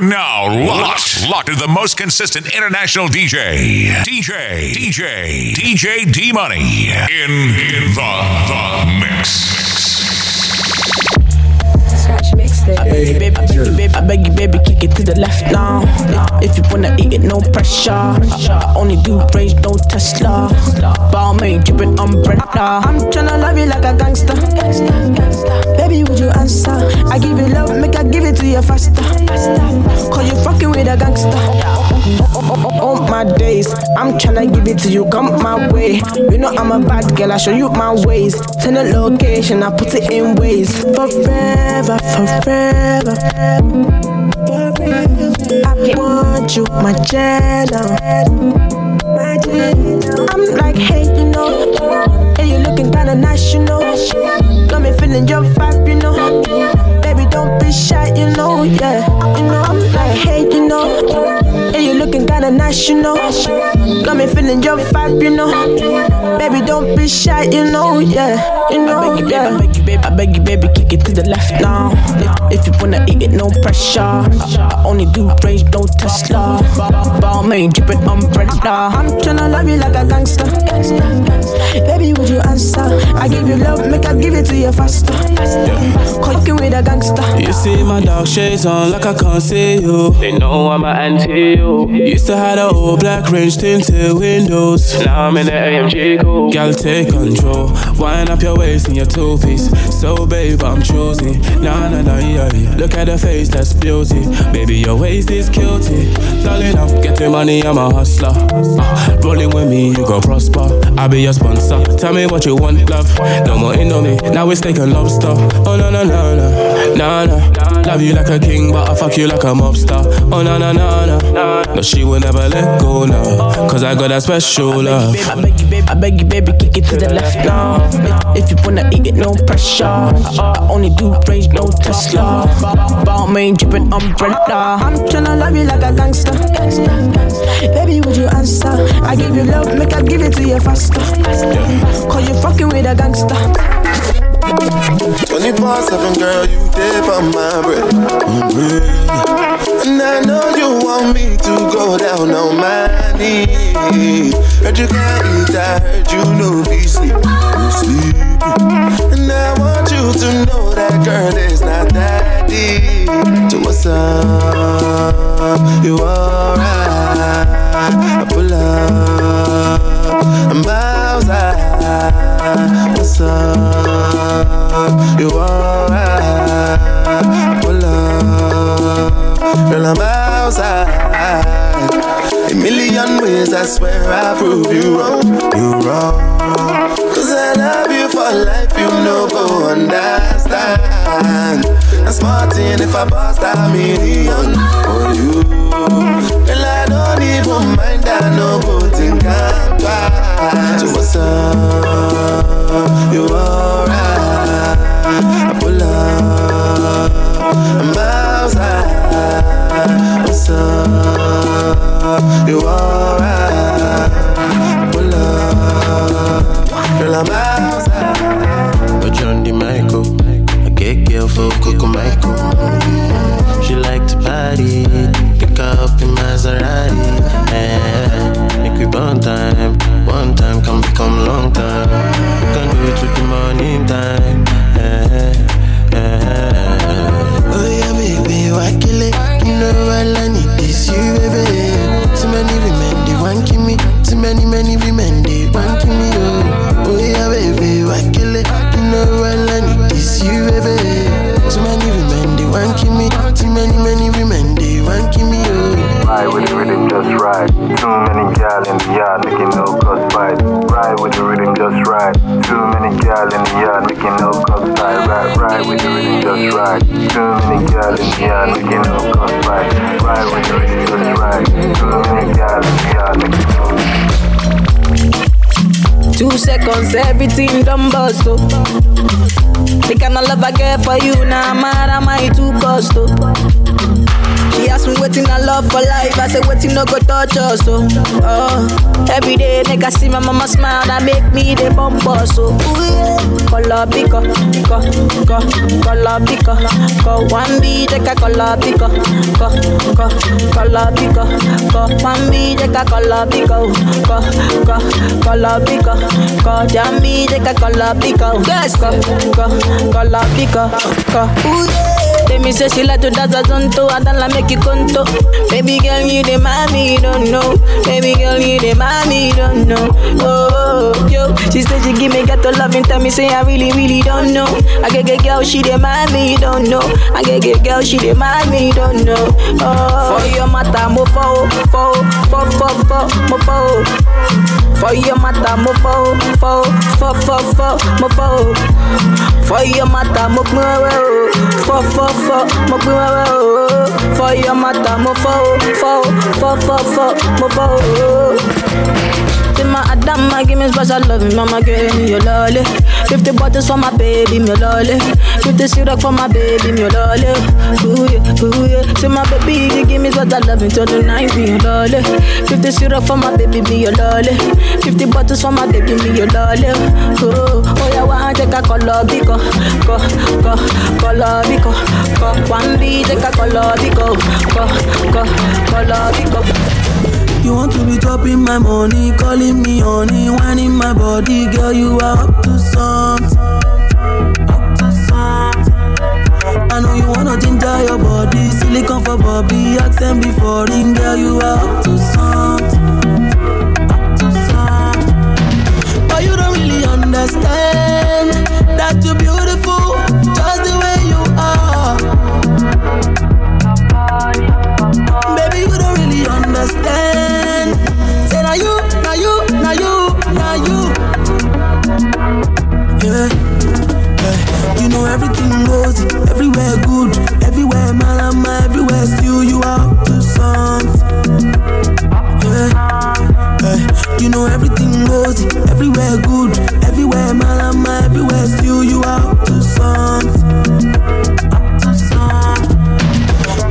You're now. Locked, locked to the most consistent international DJ, DJ, DJ, DJ D Money in, in the, the mix. I beg baby, I beg you, baby, I beg you, baby, kick it to the left now. If you wanna eat it, no pressure. I only do range, no Tesla. Balmain dripping umbrella. I'm tryna love you like a gangster. Baby, would you answer? I give you love, make I give it to you faster. Cause you fucking with a gangster. All my days, I'm tryna give it to you, come my way. You know I'm a bad girl, I show you my ways. Send a location, I put it in ways. Forever, forever. I want you, my jello. I'm like, hey, you know, hey, you looking kinda nice, you know. Got me feeling your vibe, you know. Baby, don't be shy, you know, yeah. You know, I'm like, hey, you know, hey, you looking kinda nice, you know. Got me feeling your vibe, you know. Baby, don't be shy, you know, yeah. You know, I beg you, yeah. baby, I beg you, baby, I beg you, baby, kick it to the left now. If you wanna eat it, no pressure. I only do range, no Tesla. Balmain dripping umbrella. I'm tryna love you like a gangster. Baby, would you answer? I give you love, make I give it to you faster. Call you with a gangster. You see my dark shades on like I can't see you. They know I'm an anti you. Used to have the old black range tinted windows. Now I'm in the AMG coupe. Girl, take control. Wind up your waist in your two piece. So, babe, I'm choosing. Nah, nah, nah, yeah, yeah. Look at the face, that's beauty. Baby, your waist is guilty. Darling, I'm getting money, I'm a hustler. Uh, rolling with me, you go prosper. I'll be your sponsor. Tell me what you want, love. No more indomie, now it's steak and lobster. Oh, no, no, no, no. Nah, nah. Love you like a king, but I fuck you like a mobster. Oh, no, no, no, no. No, she will never let go, no. Cause I got that special love. I beg you, baby, I beg you, baby, kick it to the left now. If you wanna eat it, no pressure. I only do range, no Tesla. Balmain dripping umbrella. I'm tryna love you like a gangster. Baby, would you answer? I give you love, make I give it to you faster. Cause you fucking with a gangster. 24 7, girl, you dip on my bread. And I know you want me to go down on my knees. Heard you can't eat, I heard you know be sleep. You sleep. And I want you to know that girl is not that deep. So what's up? You alright? I pull up. I'm outside. What's up? You alright? Pull up. Girl, I'm outside. A million ways, I swear I prove you wrong. You wrong. Cause I love you for life, you know, go understand. I'm smarting if I bust a million for you. Girl, I don't even mind, I know good thing can what's up? You alright? Pull up. I'm outside. What's up? You alright? Pull up. Girl, I'm outside. But John the Michael, I get girl for Coco Michael. She like to party, pick up in Maserati. Eh, make we burn time, time. We can do it with the morning time. Eh, eh. Oh yeah, baby, why kill it? You know all I need is you, baby. Too many women they want kill me, too many many women they want kill me. Oh, oh yeah, baby, why kill it? You know all I need is you, baby. Too many women they want kill me, too many many women they want kill me. Oh. Ride with the rhythm just right. Too many gal in the yard making no cuss fight. Ride with the rhythm just right. Too many gal in the yard making no cuss fight. Ride, ride with the rhythm just right. Too many gal in the yard making no cuss fight. Ride with the rhythm just right. Too many gal in the yard making no Two seconds, everything done bust, oh. The kind of love I get for you, now nah, mad am I too cost, oh. She asked me waiting I love for life. I say, waiting no go touch us. So, oh, oh. Every day, make I see my mama smile. That make me the bump us. So, ooh, yeah. Color pico, go, go, color pico. Go one B, take a color pico. Go, go, color pico. Go one B, take a color pico. Go, go, color pico. Go jammy, take a color pico. Yes, go, go, color pico. Go, ooh, yeah. Let me say she like to dance a zonto, I don't make you conto. Baby girl, you the mommy, don't know. Baby girl, you the mommy, don't know. Oh, yo, she said she give me get to love and tell me say I really, really don't know. I get get girl, she the mommy, don't know. I get get girl, she the mommy, don't know. Oh, for your mata, mo fo, fo, fo, fo, fo, mo fo. For your mata, mo fo, fo, fo, fo, fo, mo fo. For your mata, mo fo, fo, fo, fo, mo gbé o. For your mata, mo fọ́ o, fọ́ o, fọ́ fọ́ fọ́, mo o. Say my Adama, give me special love, mama give me your lolly. 50 bottles for my baby, me lolly. 50 syrup for my baby, me lolly. Ooh yeah, ooh yeah. Say my baby, give me special love until the night, me lolly. 50 syrup for my baby, me your lolly. 50 bottles for my baby, me your lolly. Oh, oh yeah, one take a color biko, go, go, color biko, go. One B take a color biko, go, go, color biko. You want to be dropping my money, calling me honey, whining my body, girl. You are up to something. Up to something. I know you wanna ginger your body, silicone for Bobby, them before ring, girl. You are up to something. Up to something. But you don't really understand that you're beautiful, just the way you are. Baby, you don't really understand. Everywhere good, everywhere malama, everywhere still you are to something. Yeah, yeah. You know everything rosy, everywhere good, everywhere malama, everywhere still you are to something.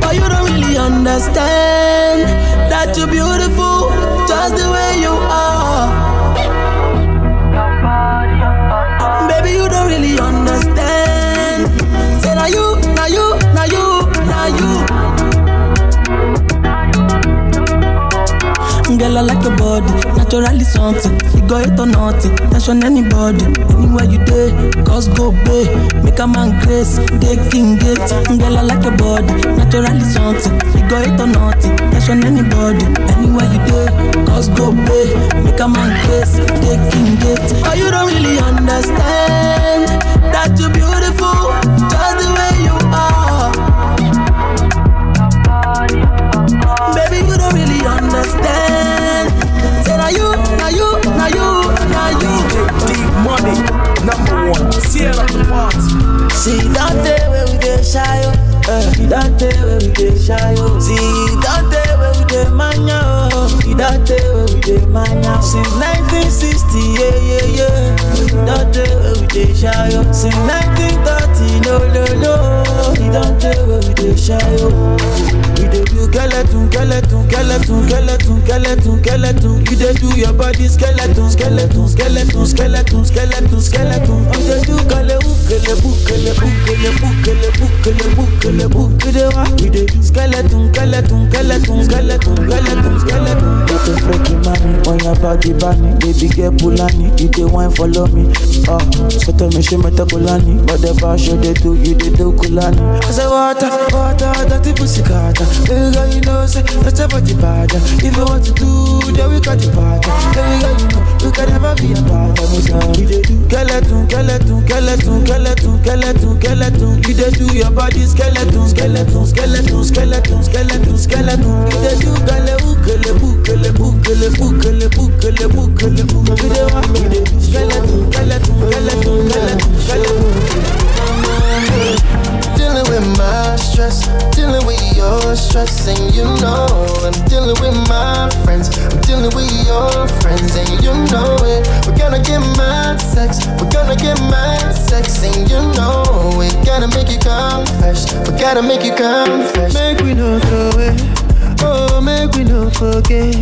But you don't really understand that you're beautiful just the way you are. Girl, I like your body, naturally something. Figure it or nothing, tension anybody. Anywhere you day, cause go bay. Make a man grace, take king gate. Girl, I like your body, naturally something. Figure it or nothing, tension anybody. Anywhere you day, cause go bay. Make a man grace, take king gate. Oh, you don't really understand that you're beautiful, Tear up the party. See that day when we get shy, oh. Uh, that day when we get shy, oh. See that day when we get mania, oh. See that day when we get mania. Since 1960, yeah, yeah, yeah. That day when we get shy, oh. Since 1930, no, no, no. See that day when we get shy, oh. Dey do skeleton, skeleton, skeleton, skeleton, skeleton, skeleton. You dey do your body skeleton, skeleton, skeleton, skeleton, skeleton, skeleton. You dey do kale ukele bukele bukele bukele bukele bukele bukele wa. We dey do skeleton, skeleton, skeleton, skeleton, skeleton, skeleton. You dey freaky mommy on your body bunny, baby get pulani. You dey wine follow me, ah. So tell me she meta kulani, but the bar show they do, you dey do kulani. I say water, water, dirty pussy carter. Baby girl, you know say that's about the bad. If you want to do, then we got the bad. Baby girl, you know you can never be a bad. We dey do skeleton, skeleton, skeleton, skeleton, skeleton, skeleton. You dey do your body skeleton, skeleton, skeleton, skeleton, skeleton, skeleton. You dey do gale ukele bukele bukele bukele bukele bukele bukele. You dey wa, you dey do skeleton, skeleton, skeleton, skeleton, skeleton with my stress, dealing with your stress, and you know I'm dealing with my friends, I'm dealing with your friends, and you know it. We're gonna get mad sex, we're gonna get mad sex, and you know we Gotta make you come fresh, we gotta make you come fresh. Make we not throw it, oh, make we not forget.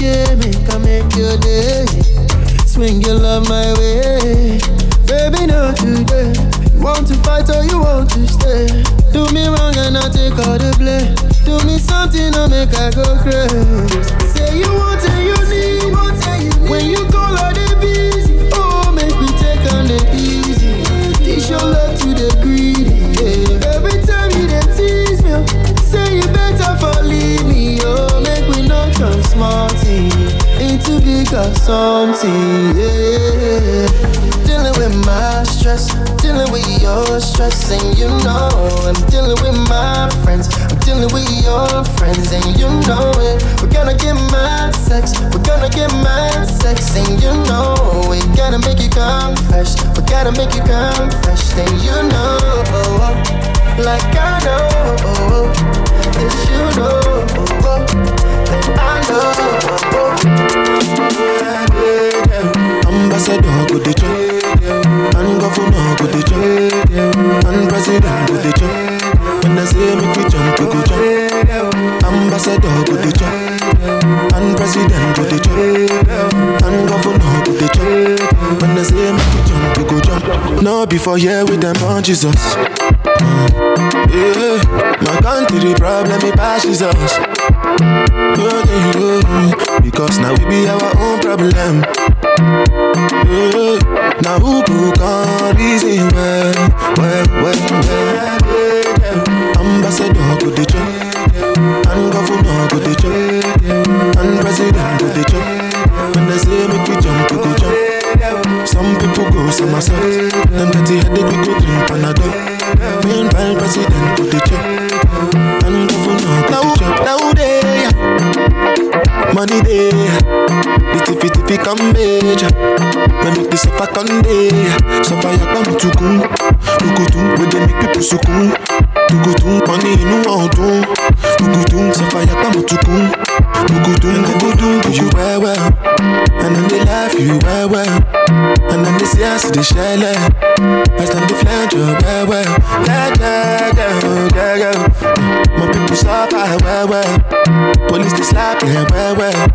Yeah, make I make your day, swing your love my way, baby, not today. Want to fight or you want to stay? Do me wrong and I take all the blame. Do me something I make I go crazy. Say you want and you need. When you call her the busy. Oh, make me take on the easy. Teach your love to the greedy. Yeah. Every time you they tease me, oh, say you better for leave me. Oh, make me not turn smarty into bigger something. Yeah. Dealing with my stress, dealing with your stress, and you know I'm dealing with my friends. I'm dealing with your friends, and you know it. We're gonna get mad sex, we're gonna get mad sex, and you know we gotta make you come fresh. We gotta make you come fresh, then you know, like I know, if you know, then I know. Ambassador go the chop, and governor go the chop, and president go the chop. When I say make we jump, we go jump. Ambassador go the chop, and president go the chop, and governor go the chop. When I say make we jump, we go jump. No before here with them on Jesus. Yeah, my country problem it passes us. Because now we be our own problem. Yeah, now who go can reason well, well. Ambassador go the chop, and governor go the chop, and president go the. When they say make we jump, we go jump. Some people go somersault, them get the headache, we go drink Panadol. Meanwhile, president go the chop, and governor go the chop. Now they, money they, the tiffy tiffy come major. We make the suffer conde, suffer yakpa mutukun, tukutun, we dey make people sukun, tukutun, money inu ọdun, tukutun, suffer yakpa mutukun, tukutun, tukutun, do you well well, and then they laugh you well well, and then they see the shell, I stand the flange well well, yeah yeah yeah yeah yeah, my people suffer well well, police they slap them well well,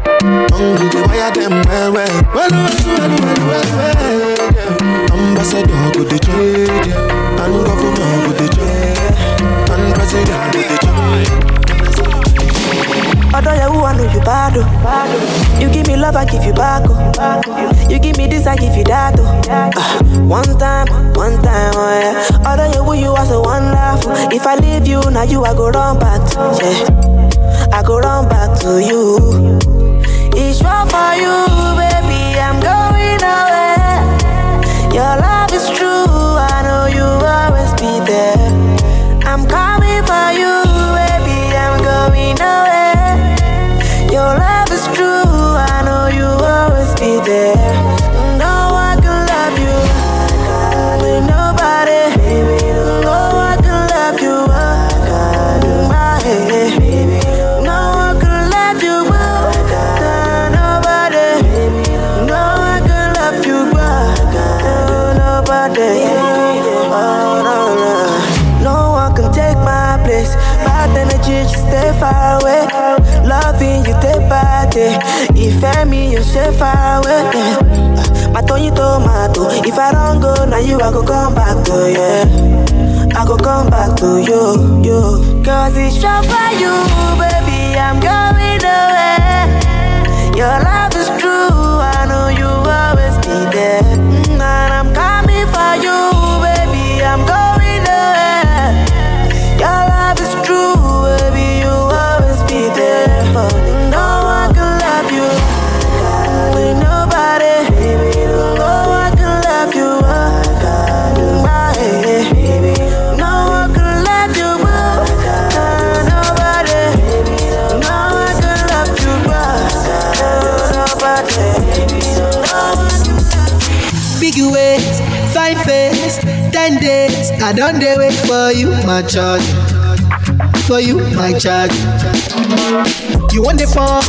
hungry they wire them well well, well well well well well well. Ambassador go the trade, and governor go the trade, and president go the trade. Although you I know you bad oh. You give me love, I give you back oh. You give me this, I give you that. Ah, one time, one time, oh yeah. Although you who you are so laugh. oh. If I leave you, now you I go run back to yeah. I go run back to you. It's wrong for you, baby. I'm going away. Your love is true. I know you always be there. I'm coming for you, Ìfẹ́ mi yóò ṣe far away. Yeah. My Tony tomato. If I don't go, now you I go come back to yeah. I go come back to you, you. Cause it's short for you, baby. I'm going away. Your love is true. I know you always be there. Mm, And I'm coming for you, I don't dey wait for you, my charge. For you, my charge. You want the phone?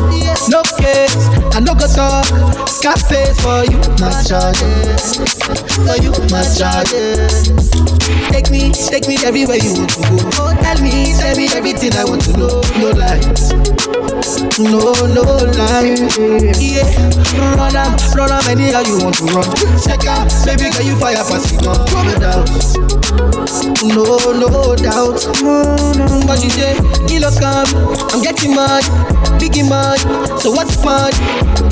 No case. I no go talk. Scarface for you, my charge. For you, my charge. Take me, take me everywhere you want to go. Oh, tell me, tell me everything I want to know. No lies, no, no lies. Yeah, run am, run am anyhow you want to run. Check out, baby girl you fire it on. No doubt, no, no doubt. But you say, kilo come, I'm getting mad, biggie mad. So what's fun?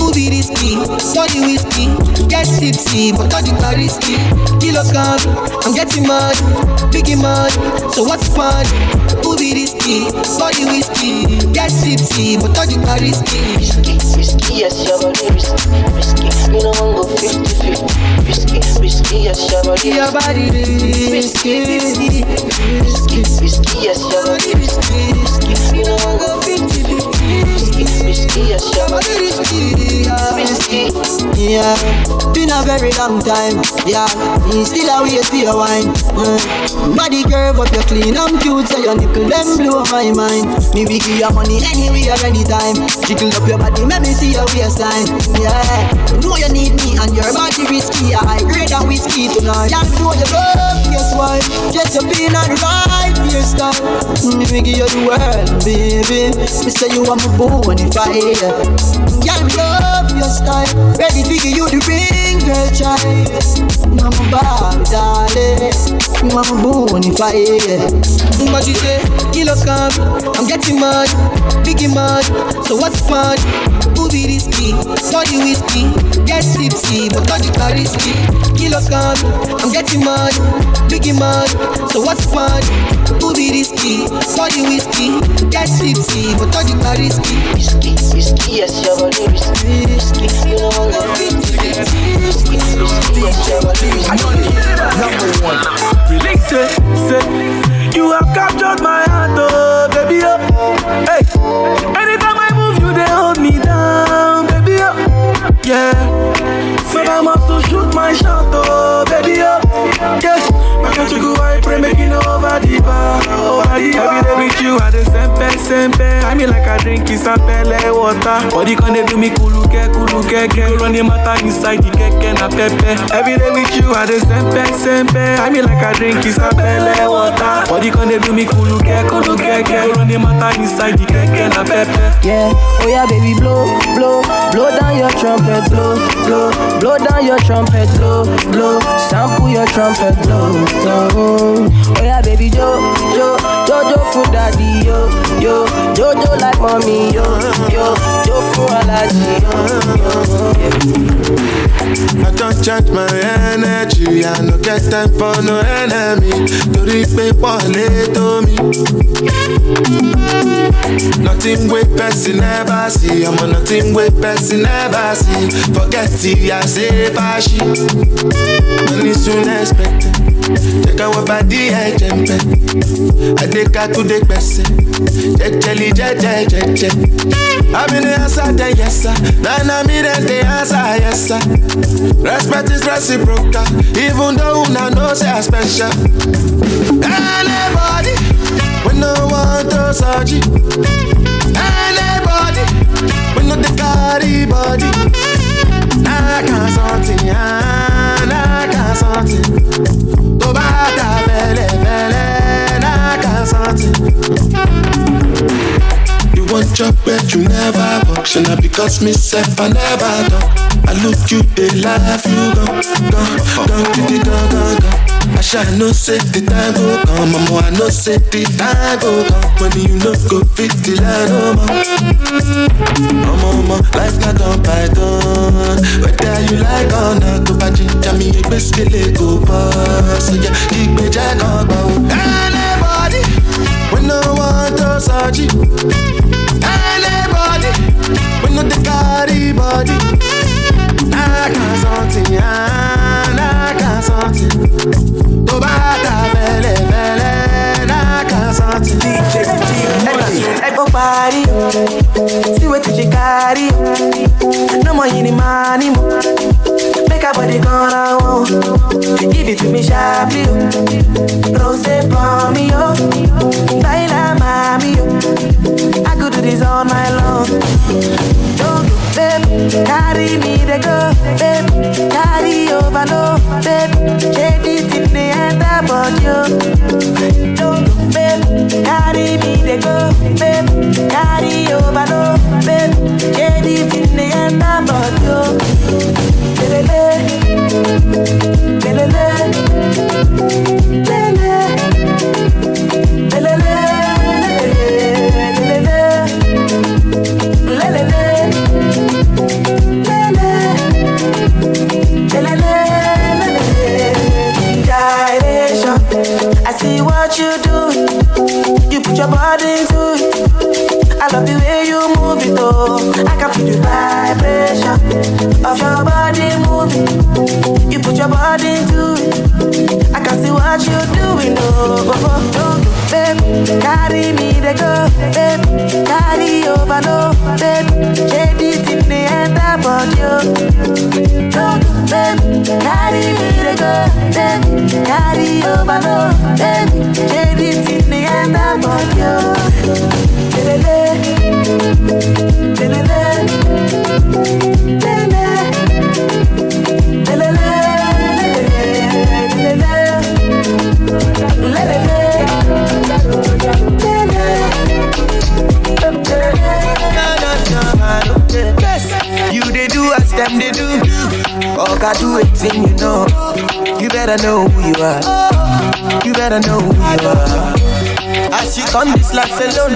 Who be risky? Body whiskey, get tipsy, but all the risky. Kilo come, I'm getting mad, biggie mad. So what's fun? Who be risky? Body whiskey, get tipsy, but all the risky. Risky, risky, yes, your body risky, risky. You know I'm go 50 50. Risky, risky, yes, your body Your body risky, risky, risky, risky, yes, your body risky, Yeah, been a very long time. Yeah, me still a wait for your wine. Mm. Body curve up, you clean and cute, so your nipple them blow my mind. Me we give you money anywhere, anytime. Jiggle up your body, make me see your waistline. Yeah, know you need me and your body risky. I grade and whiskey tonight. Yeah, know you love, guess why? Just you being on the right hairstyle. Me we give you the world, baby. Me say you are my bonfire. Yeah, me love your style. Ready to give you the ring, girl, child. Mama Barbie, darling. Mama bonfire. But you say, kilo come, I'm getting mad, biggie mad. So what's fun? Be risky? Body whiskey, get tipsy, but not the risky. Kilo come, I'm getting mad, biggie mad. So what's fun? Who be risky? Body whiskey, get tipsy, but not the risky. Risky, risky, yes, your body risky, risky. You know I'm go 50 50. Risky, risky, yes, your body risky. My country go I pray make it over the bar, over the bar. Every day with you, I the sempe, sempe. I mean like I drink is a pele water. Body can they do me kuluke, kuluke, ke. Run the matter inside the keke na pepe. Every day with you, I the sempe, sempe. I mean like I drink is a pele water. Body can they do me kuluke, kuluke, ke. Run the matter inside the keke na pepe. Yeah, oh yeah, baby, blow, blow, blow down your trumpet, blow, blow, blow down your trumpet, blow, blow, sample your trumpet, blow, blow. Oh yeah, baby, jo, jo, jojo for daddy, yo, yo, jojo like mommy, yo, yo, jo for allergy, yo, yo. I don't charge my energy, I no get time for no enemy. Torí pé pọ̀lẹ́ tó mi. Nothing wey person never see, ọmọ nothing wey person never see. Forget it, I say fashi. Money soon expected. Out what body ẹ̀jẹ̀ ń pẹ́. Adékatúndé gbẹ̀sẹ̀. Jẹjẹli jẹjẹ jẹjẹ. Àmì ni answer then yes sir. Nana mi then dey answer yes sir. Respect is reciprocal, even though una know say I special. Anybody, we no want to surgery. Anybody, we no dey carry body. Nah, can't something, ah, nah, something. Tó bá ta fẹ́lẹ́ fẹ́lẹ́, nah, can't something. You want job but you never work Shey na because me sef I never talk I look you dey laugh you gone gone gone gidi gone gone gone I sha know say the time go come. Mama I know say the time go come. When you no go fit the line oh, no more oh, Ọmọ ọmọ life na don by done. Whether you like or not Tó bá jíjà mi ẹgbẹ́ sílé kò bọ́ Sọjá kí gbèjà kan gbọ́ Anybody we no want to surgery Anybody, we no dey carry body. Nah, can something, ah, nah, can something. Tó bá ta fẹ́lẹ́ fẹ́lẹ́, nah, can something. DJ Ó parí, see wetin she carry. No more yini money mo. Make her body gone now. Oh. Give it to me sharply. Oh. Rose for me, yo. Baila mami. I could do this all night long. Don't go, babe. Carry me, they go, babe. Carry over, no, babe. Shake it in the enter, but As you come this life alone,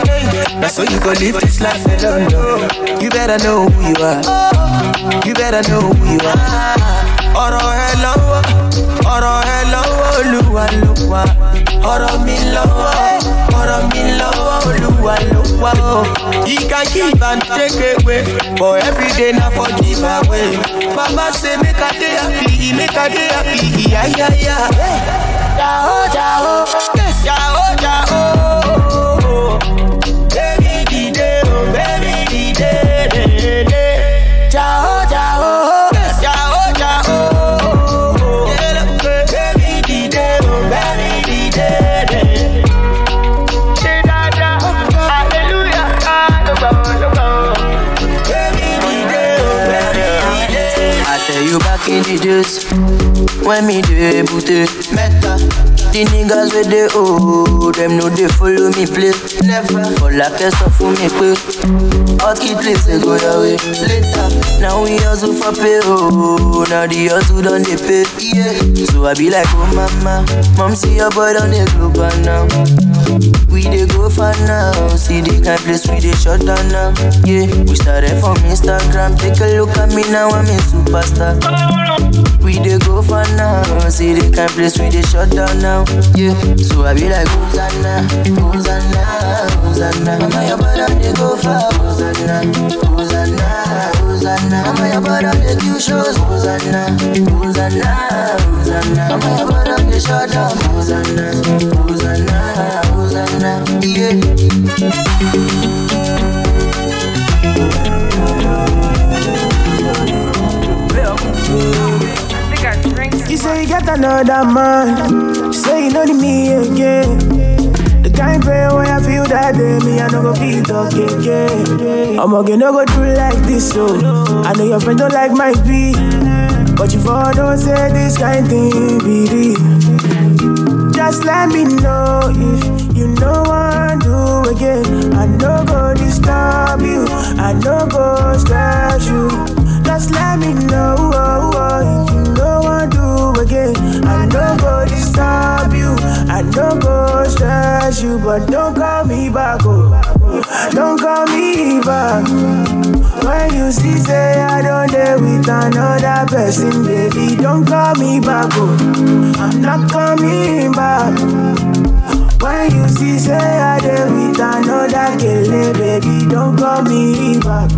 that's so you go live this life alone. You better know who you are. You better know who you are. ọ̀rọ̀ ẹ lọ́wọ́ ọ̀rọ̀ ẹ lọ́wọ́ ọ̀rọ̀ mi lọ́wọ́ ọ̀rọ̀ mi lọ́wọ́ olúwa ló wà he can give and take away but every day na for give away. baba say make i dey happy make jao jao days when me dey booty meta. The niggas with the oh, them know they follow me play. Never for like a for me pay. Hot key they go your way later. Now we hustle for pay oh, now the hustle done they pay. Yeah, so I be like oh mama, mom see your boy on the global now. We dey go far now, see the kind place we dey shut down now. Yeah, we started from Instagram, take a look at me now, I'm a superstar. We dey go far now, see the kind place we dey shut down now. Yeah, so I be like Hosanna, Hosanna, Hosanna. Mama your brother? Dey go far, Hosanna, Hosanna, Hosanna. Mama your brother? Dey do shows, Hosanna, Hosanna, Hosanna. Mama your brother? Dey shut down, Hosanna, Hosanna, Hosanna. Yeah. You say you get another man. Say you know me again. The kind prayer where I feel that day, me I no go feel talk again. I'm okay, no go do like this, so I know your friend don't like my beat, but you for don't say this kind thing be. Just let me know if know what do again. I no go disturb you, I no go stress you. Just let me know oh, oh, if you know what do again. I no go disturb you, I no go stress you, but don't call me back, oh. Don't call me back. When you see say I don't dare with another person, baby, don't call me back, oh. I'm not coming back. When you see say I dare with another girl, baby, don't call me back.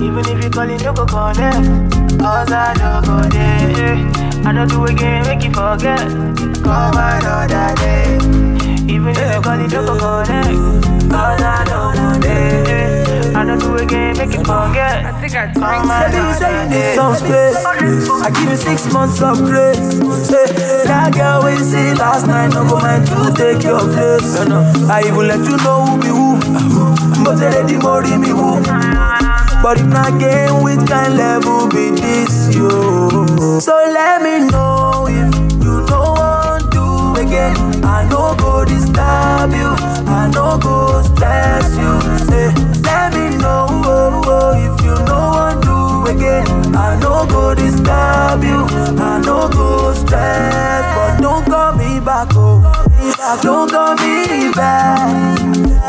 Even if you call it, no go connect. Cause I don't go there. I don't do again, make you forget. Come another day. Even if you call it, no go connect. Again, make you forget. I think I Come another say you need some space. I give you six months of grace. Say, that girl we see last night, no go mind to take your place. I even let you know who be who. But they ready more me who. But if not game with kind level be this yo. So let me know if you don't want to again. I no go disturb you, I no go stress you. Say, know oh, oh, if you don't want to again. I no go disturb you, I no go stress. But don't call me back, oh. Don't call me back.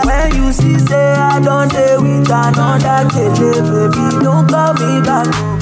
When you see say I don't stay with another kid, baby, don't call me back. Oh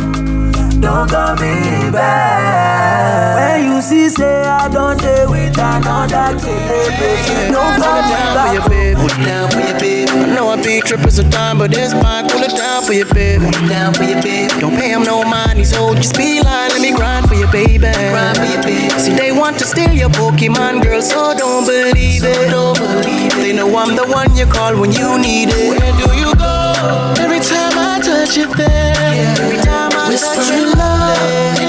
don't call me back. When you see, say I don't stay with another kid, don't call me back. Put it down for your baby. I know I be tripping some time, but it's fine. Cool it down for your baby. Put it down for your baby. Don't pay him no mind. He's old. Just be lying. Let me grind for your baby. Grind for your baby. See, they want to steal your Pokemon, girl, so don't believe so it. Don't believe it. They know I'm the one you call when you need it. Where do you go? Every time I touch your there. Yeah. Every time Whisper in love.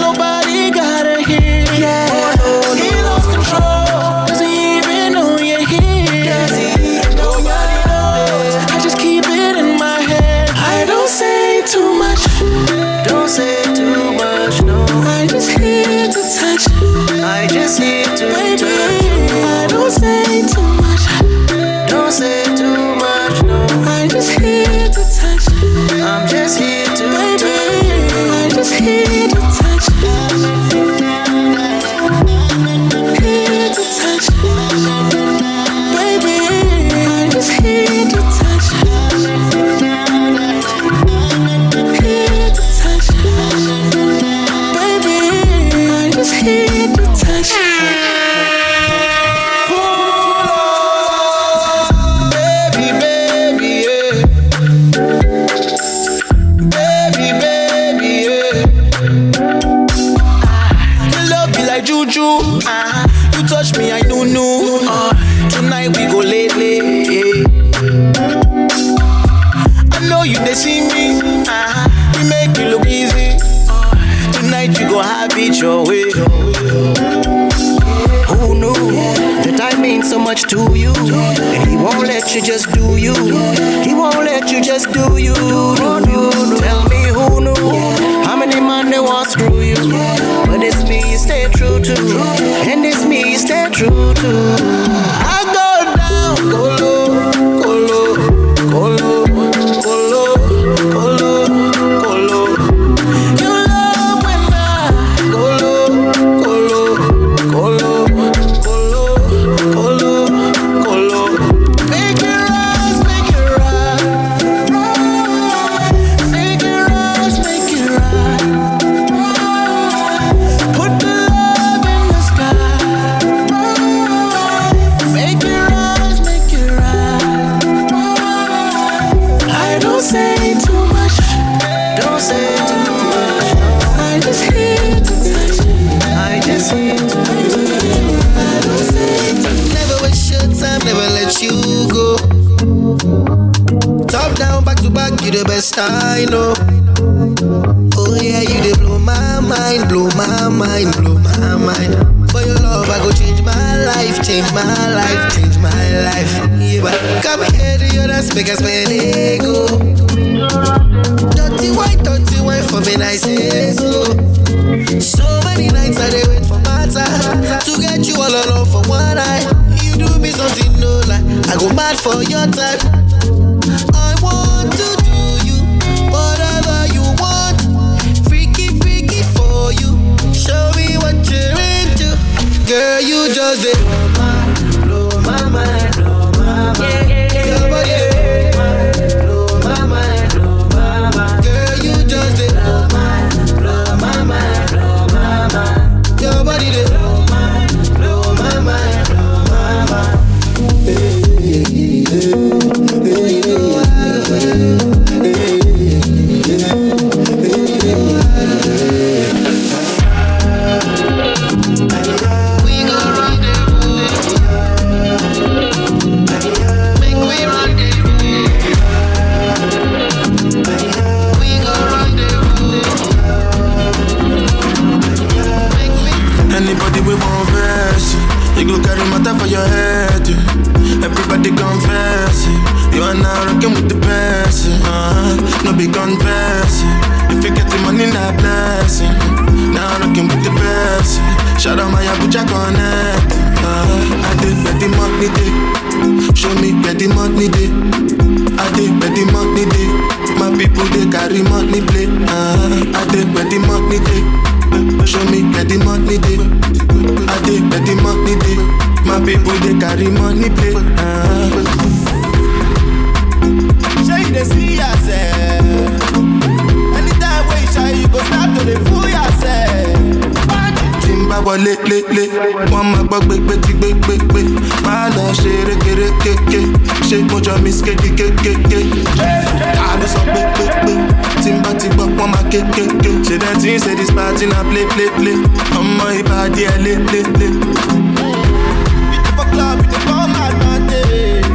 Club, it is for my advantage.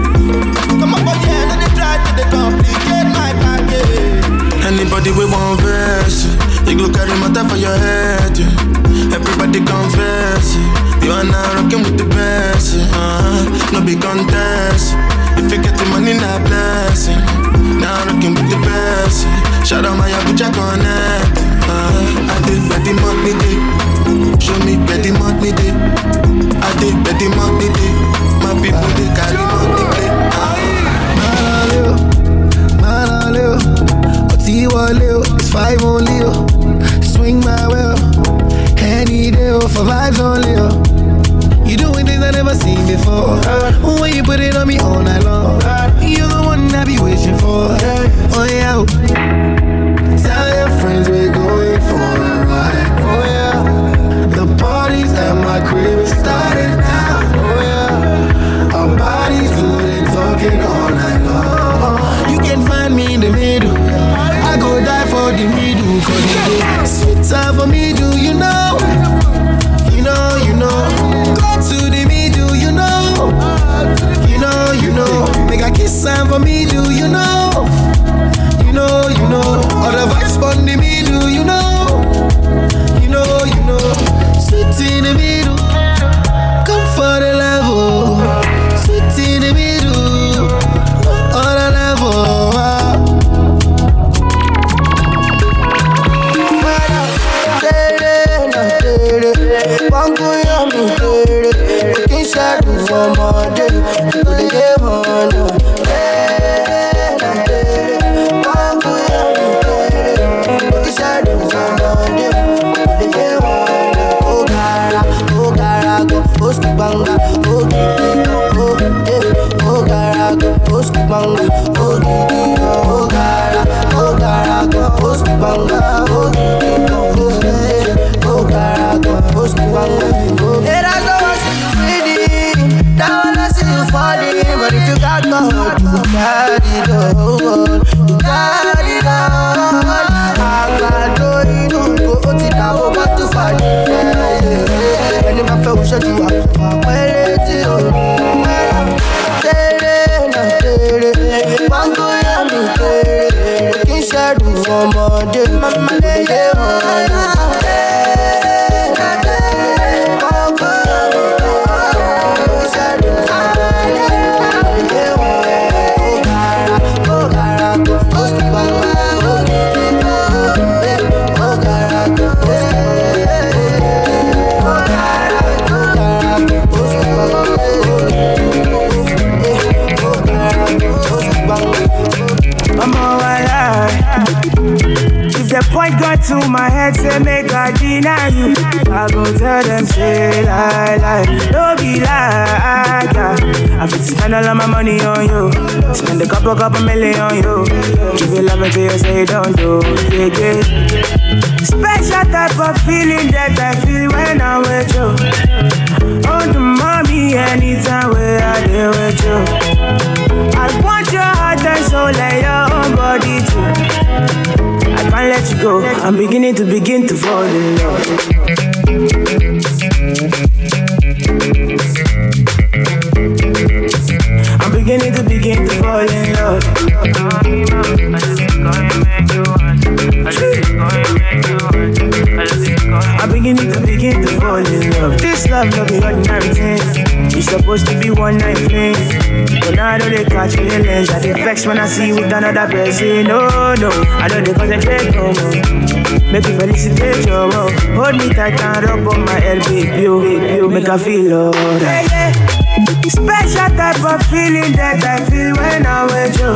Come up, oh yeah, no they try to they complicate my package. Anybody we want verse, you go carry matter for your head. yeah. Everybody confess, you are now rocking with the best. Uh-huh. No big contest. If you get the money, not blessing. Now rocking with the best. Shout out my Abuja connect. Uh-huh. I did the money day. Show me the money day. I did the money day. My people they carry money play. Manale, o ti wọlé o, it's five only o. Swing my way o, any day o, for vibes only o. You doing things I never seen before. When you put it on me all night long, you're the one I be wishing for. Oh yeah, tell your friends we're going for a ride. Oh yeah, the parties at my crib is starting now. Oh yeah, our bodies good and talking all night long. You can find me in the middle. I go die for the middle, cause you go sweet time for me, do you know? To the middle, you know. You know, you know. Make a kiss sign for me, do you know? Couple, couple million on you. Love until you say don't do. Yeah, yeah. I know they concentrate no more. Make you felicitate your love. Hold me tight and rub on my head, baby. You, make I feel alright. Special type of feeling that I feel when I'm with you.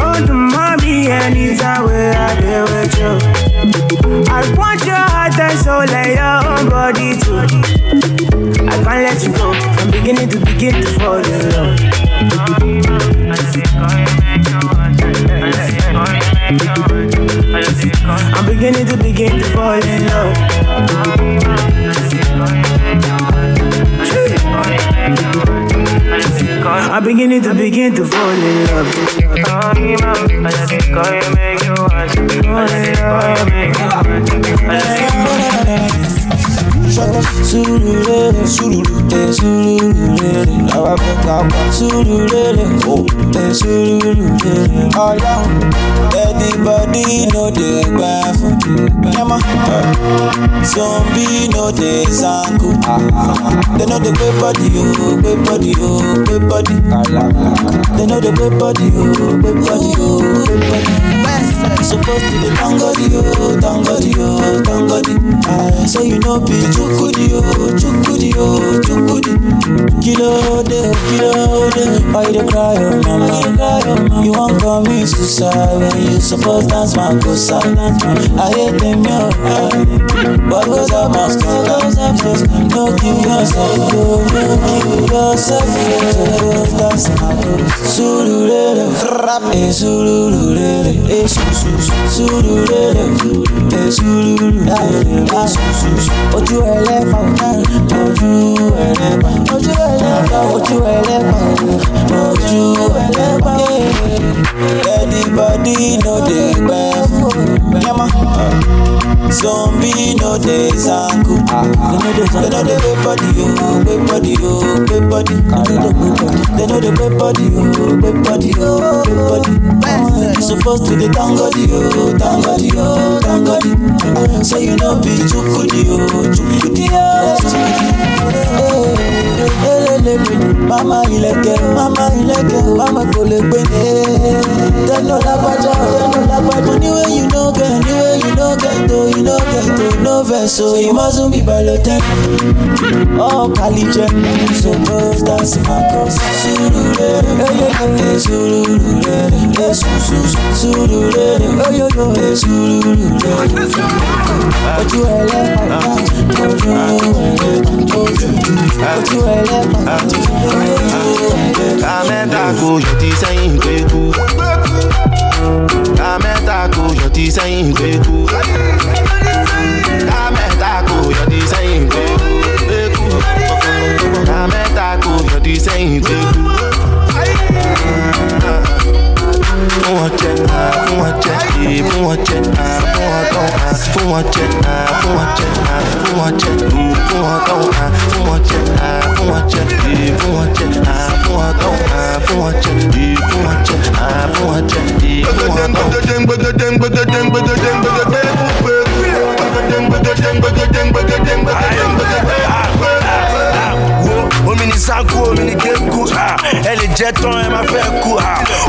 Oh, the mommy, and anytime where I deal with you. I want your heart and soul and your own body too. I can't let you go. I'm beginning to begin to fall in love. you need to begin to fall in love. I'm beginning to begin to fall in love. Fall in love. Surulere, surulere, surulere, àwa fẹ́ ká pa. Surulere, ẹ surulere, ọlọ́run. Everybody no dey gbà fún. Yẹ́mọ́. Zombie no dey zanku. They no dey gbé body oh, o, gbé body oh, o, gbé body. They no dey gbé body oh, o, gbé body o, gbé body. Suppose to dey thank God o, thank God o, thank God. So you know be chukudi o, chukudi o, chukudi. Kilo de kilo de. Why you dey cry o, mama? You wan commit suicide when you suppose dance makosa. I hate them yo, but cause I must go. No kill yourself, no, no kill yourself. yo. Dance makosa. Surulere, rap, eh, surulere, eh, su, su, su. Ojú ẹlẹ́pà, ojú ẹlẹ́pà, ojú no. They body oh, o, gbé body oh, o, gbé body. They body oh, o, gbé body to dey thank God thank God o, thank God. So you no be chukudi o, chukudi o, chukudi. Mama ilẹ̀kẹ̀, mama ilẹ̀kẹ̀, mama kò lè ní. Tẹ́nu lágbájá, tẹ́nu lágbájá. Anyway you no get, anyway you no get o, you no get o, no vex o. You mustn't be balotẹ́. Oh, so go dance my eh, surulere, eh, su, su, su, surulere, eh. Ojú ojú ojú ká mẹ́ta kò yọ ti sẹ́yìn pé kú. ká mẹ́ta kò yọ ti sẹ́yìn pé kú. ká mẹ́ta kò yọ ti sẹ́yìn pé kú. ká fún wọn omi ní sanku omi ní kéku ẹ lè jẹ tán ẹ máa fẹ́ kú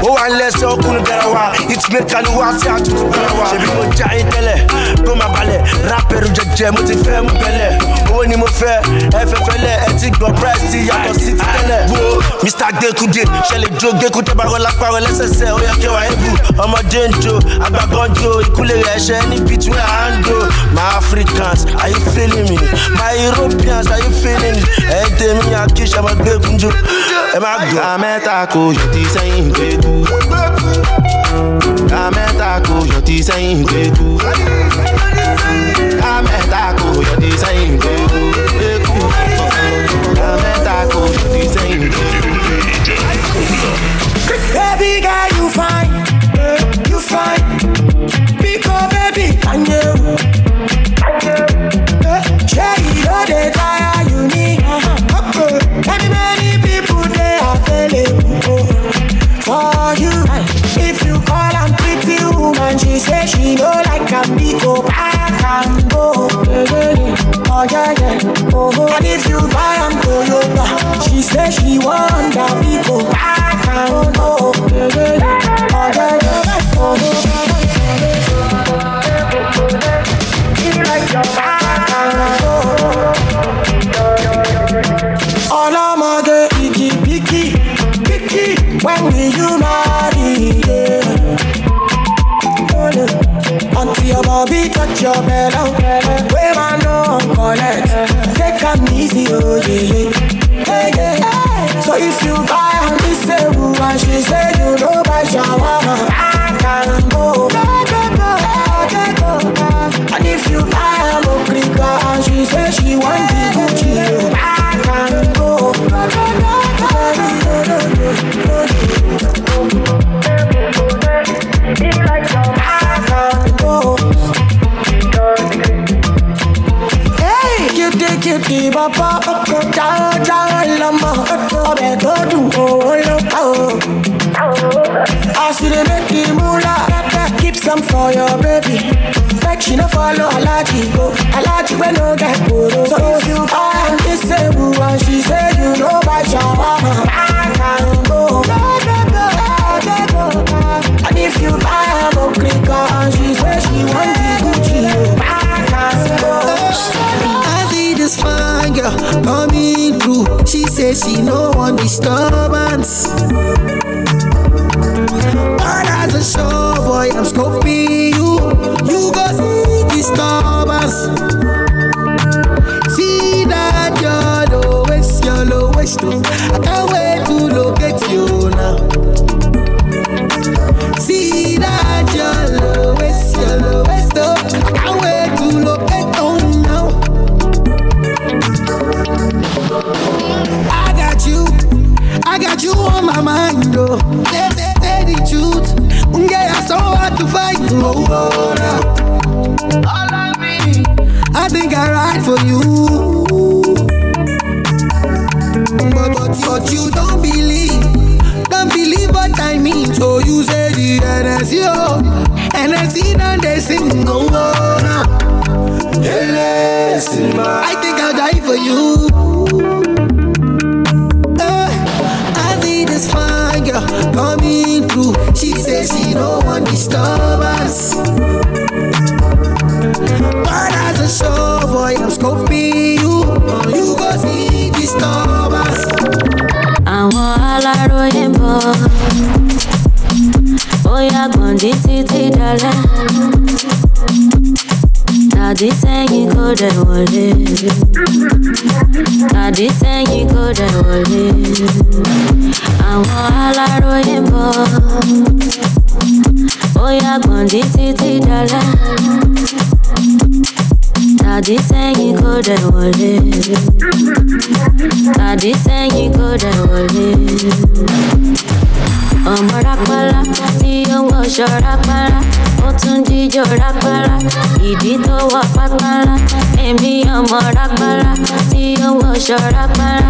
ó wà lẹ́sẹ̀ ọkùnrin garawa ìtìmẹ̀ kaluwa sí àtúntò garawa ṣèbí mo já yín tẹ́lẹ̀ kó máa balẹ̀ rápẹ̀rù jẹjẹ mo ti fẹ́ mú bẹ́lẹ̀ owó ni mo fẹ́ ẹ fẹ́ fẹ́lẹ̀ ẹ ti gbọ́ price ti yàtọ̀ sí ti tẹ́lẹ̀. Mr. Gekude ṣẹlẹ̀ jo geku bá rọ lápá rẹ ó yẹ kẹwàá ebu ọmọdé ń jo àgbàgbọ́n jo ìkúlẹ̀ rẹ̀ ṣẹ́ ní between and go my africans are you feeling me? My europeans are you feeling me? Ẹ̀ gbẹ́gun jo ẹ má gbọ́. ká mẹ́ta kò yọ ti sẹ́yìn pé kú. ká mẹ́ta kò yọ ti sẹ́yìn pé kú. ká mẹ́ta kò yọ ti sẹ́yìn pé kú. ká am, we go back and go. Oh yeah yeah. Oh, oh, and if you buy am Toyota, she say she want that we go back and go. Oh yeah yeah. Oh, oh, oh. Body touch your belly, wey man no collect, take am easy, oh yeah yeah. Hey, yeah. So if you buy am this ewu and she say you no buy shawarma, I can go. And if you buy am okrika and she say she want the pọ́pọ́ jáwọ́ jáwọ́ lọ́mọ ọbẹ̀ tó dùn owó ló pa o. As you dey make the moolah, keep some for your baby. Make she no follow Alaji go, Alaji wey no get koro. So if you buy am this table and she say you no buy shawarma, I can go. And if you buy am okrika and she say she want the Gucci, I can go. Girl coming through. She says she no want disturbance. But as a show boy, I'm scoping you. You go see disturbance. See that your lowest, your lowest. oh. I think I'll die for you. Eh, I see this fine girl coming through. She says she don't want disturbance. But as a show boy, I'm scoping you. You go see disturbance. àwọn aláròye ń bọ̀ bóyá gbọ̀ndí títí dalẹ̀ Hadisengi kode wọlé. Hadisengi kode wọlé. Àwọn aláròyé ń bọ̀. Ó yá gbọ̀ndì títí dalẹ̀. Hadisengi kode wọlé. Hadisengi kode wọlé ọmọ rápálá tí ó ń wọṣọ rápálá ó tún jíjó rápálá ìdí tó wọ pápálá èmi ọmọ rápálá tí ó ń wọṣọ rápálá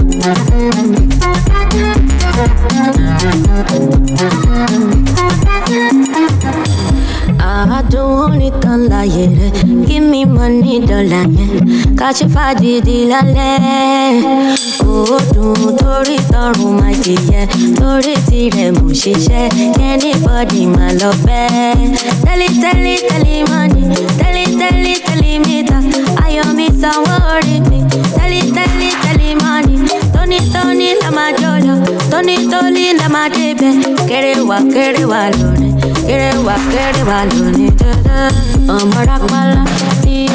fàdìdì lálẹ́. Oòdùn torí tọrùn máa it, torí tirẹ̀ mò ṣiṣẹ́, kẹ́nìbọ̀dì máa lọ bẹ́. Tẹ́lítẹ́lí tẹ́lí mọ́ni, tẹ́lítẹ́lí tẹ́lí mítà, ayọ̀ mi sanwó orí bonito, linda, my baby. Quiere wa, wa, lone. Lone. Ọmọ tí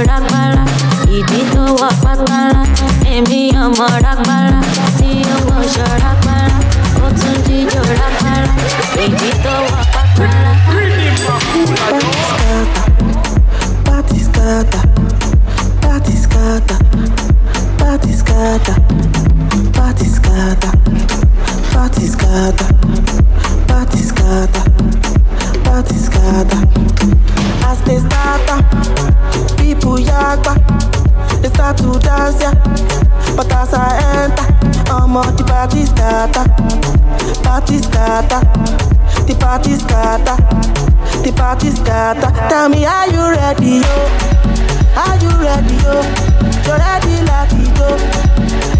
jíjọ. Ìdí tó pátálá, èmi ọmọ rápálá tí ó wọṣọ rápálá, jíjọ. Ìdí tó wa pátálá. Party scatter, party scatter, party scatter. Patiscada, patiscada, patiscada, patiscada, patiscada. As testada, pipo e água, estatudância, batata enta, amor de patiscada, patiscada, de patiscada, de patiscada. Tell me, are you ready? Yo? Are you ready, yo? You ready, latido?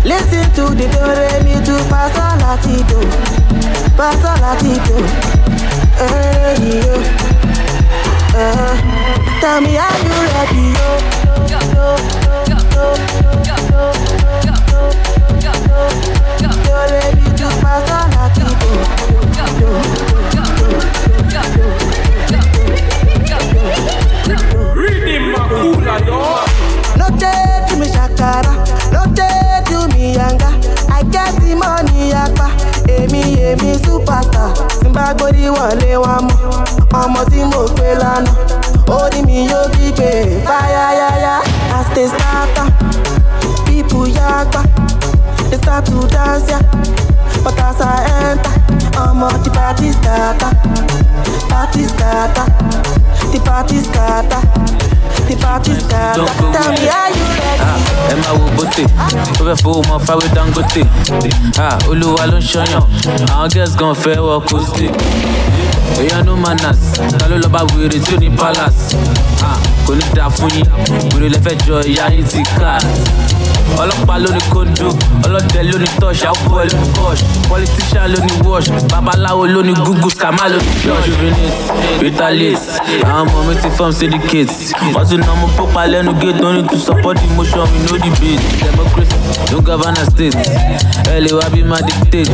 Listen to the do re mi do sol latido, sol latido. Hey, yo. Uh, tell me, are you ready, yo? Yo, yo, yo, yo, yo, yo, yo, yo, yo, re mi do fa sol latido. Yo, yo, yo, hula, yo. No take to me shakara, no take to me yanga. I get the money yapa, èmi èmi superstar. Tí n wale. gbórí wọlé wa mọ́, ọmọ tí mo pè lánàá. ya ya, as yóò gbígbé fáyáyáyá. Starter, people yagba, they start to dance ya. But as I enter, I'm on the party starter, party starter, the party starter the party scatter tell me how you ready. ẹ máa wo bóté ó fẹ́ fowó mọ fáwé dangote. Ah, olúwa ló ń ṣọyàn. Àwọn girls gan fẹ́ wọ kóstè èèyàn no manners. Ta ló lọ bá wèrè tí ó ní palace? Ah, kò ní dáa fún yín. Wèrè lẹ́fẹ̀ jọ ìyá yín ti ká. Ọlọ́pàá ló ní kóńdó ọlọ́dẹ ló ní tọ́ṣ àwùjọ ló ní kọ́ṣ ló ní wash babaláwo ló ní google scammer ló ní church juvenate retaliate àwọn ọmọ mi ti form syndicate. Wọ́n ti nà ọmọ pópa lẹ́nu gate no need to support the motion we no debate. Democracy no govern our state. Ẹ lè wá bí má dictate.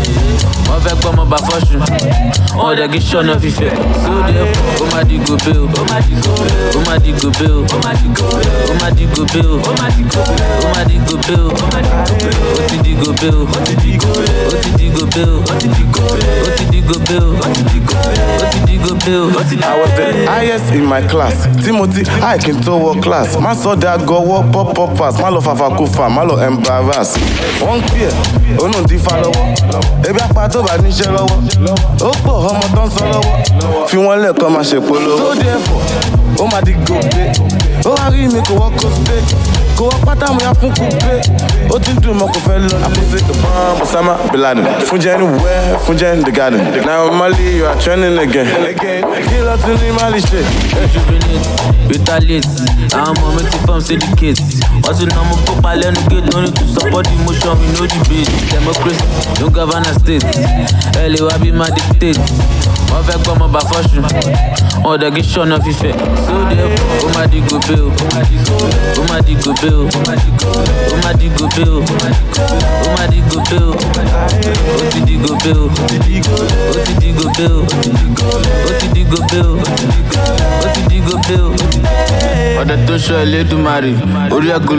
Wọ́n fẹ́ gbọ́ ọmọ bá fọ́ṣù wọ́n dẹ̀ kí sọ̀nà fífẹ́. So therefore ó má di gòbé o. Ó má di gòbé o ó má di gòbé o ó má di gòbé o ó má di gòbé o ó má di gòbé o ó ti di gòbé o ó ti di gòbé o ó ti di gòbé o ó ti di gòbé o ó ti di gòbé o ó ti di gòbé o ó ti di gòbé o ó ti di I was the highest in my class. Timothy I í tó wọ class. Má sọ de agọwọ́ pop pop pass. Má lọ fàfà kó fà, má lọ embarrass. Wọ́n ń pè ẹ́, onú ti fa lọ́wọ́. Ebi apá tó bá níṣẹ́ lọ́wọ́. Ó pọ̀ ọmọ tó ń sọ lọ́wọ́. Fi wọ́n lẹ̀kọ́ máa ṣe polówó. Tó dé ẹ̀fọ́, ó máa di gòbé. Ó wá rí mi kò wọ́ kó spé. Kò wọ́ pátá mo ya fún kúpé. Ó ti ń dùn mọ́ kò fẹ́ lọ. Àpèsè ìbọn Osama Bin Laden. Fún jẹ́ ní wẹ́, fún jẹ́ ní the garden. Now Mali, you are trending again. Kí ló tún ní Mali ṣe? juvenate retaliate àwọn ọmọ mi ti form syndicate wọ́n ti nà ọmọ pópa lẹ́nu gate no need to support the motion we no debate democracy no govern our state lè wá bí má dictate. Wọ́n fẹ́ gbọ́ ọmọ bá fọ́ṣù. Wọ́n dẹ̀ kí sọ̀nà fífẹ́ therefore ó má di gòbé o. Ó má di gòbé o. Ó má di gòbé o. Ó má di gòbé o. Ó ti di gòbé o. Ó ti di gòbé o. Ó ti di gòbé o. Ó ti di gòbé o. Ọ̀dẹ tó ṣọ ẹlẹ́dùnmarè orí ẹ̀gún